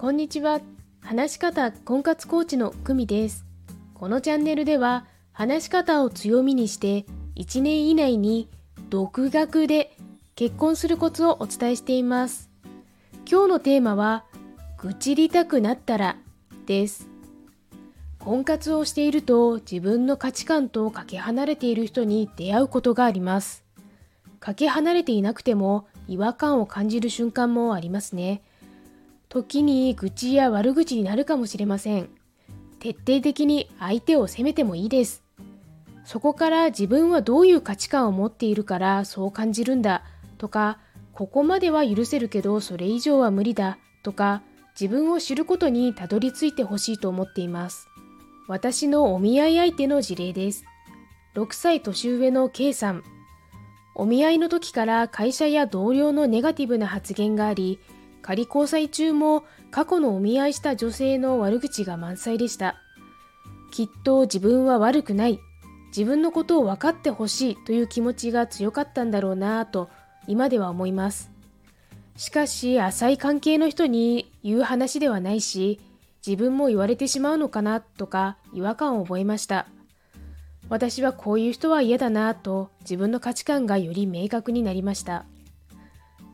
こんにちは。話し方婚活コーチの久美です。このチャンネルでは、話し方を強みにして、1年以内に独学で結婚するコツをお伝えしています。今日のテーマは、愚痴りたくなったらです。婚活をしていると自分の価値観とかけ離れている人に出会うことがあります。かけ離れていなくても違和感を感じる瞬間もありますね。時に愚痴や悪口になるかもしれません。徹底的に相手を責めてもいいです。そこから自分はどういう価値観を持っているからそう感じるんだとか、ここまでは許せるけどそれ以上は無理だとか、自分を知ることにたどり着いてほしいと思っています。私のお見合い相手の事例です。6歳年上の K さん。お見合いの時から会社や同僚のネガティブな発言があり、仮交際中も過去のお見合いした女性の悪口が満載でした。きっと自分は悪くない。自分のことを分かってほしいという気持ちが強かったんだろうなぁと今では思います。しかし浅い関係の人に言う話ではないし、自分も言われてしまうのかなとか違和感を覚えました。私はこういう人は嫌だなと自分の価値観がより明確になりました。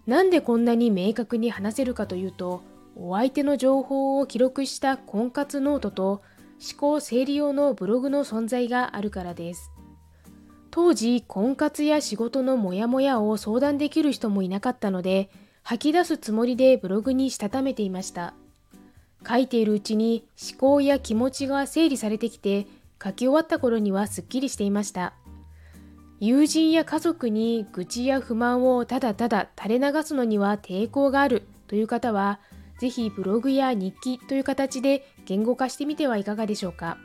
なんでこんなに明確に話せるかというと、お相手の情報を記録した婚活ノートと思考整理用のブログの存在があるからです。当時、婚活や仕事のモヤモヤを相談できる人もいなかったので、吐き出すつもりでブログにしたためていました。書いているうちに思考や気持ちが整理されてきて、書き終わった頃にはすっきりしていました。友人や家族に愚痴や不満をただただ垂れ流すのには抵抗があるという方は、ぜひブログや日記という形で言語化してみてはいかがでしょうか。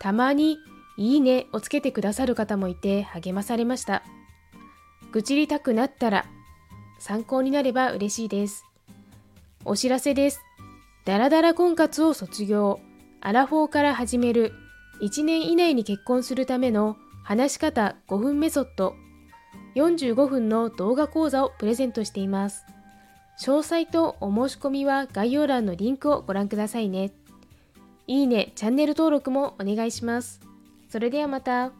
たまにいいねをつけてくださる方もいて励まされました。愚痴りたくなったら参考になれば嬉しいです。お知らせです。ダラダラ婚活を卒業、アラフォーから始める、1年以内に結婚するための話し方5分メソッド、45分の動画講座をプレゼントしています。詳細とお申し込みは概要欄のリンクをご覧くださいね。いいね、チャンネル登録もお願いします。それではまた。